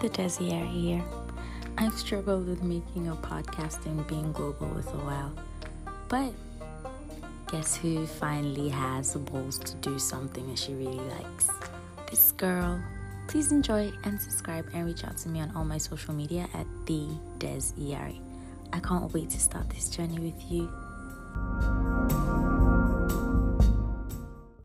the Desier here. I've struggled with making a podcast and being global with a while. But guess who finally has the balls to do something that she really likes? This girl. Please enjoy and subscribe and reach out to me on all my social media at the Des I can't wait to start this journey with you.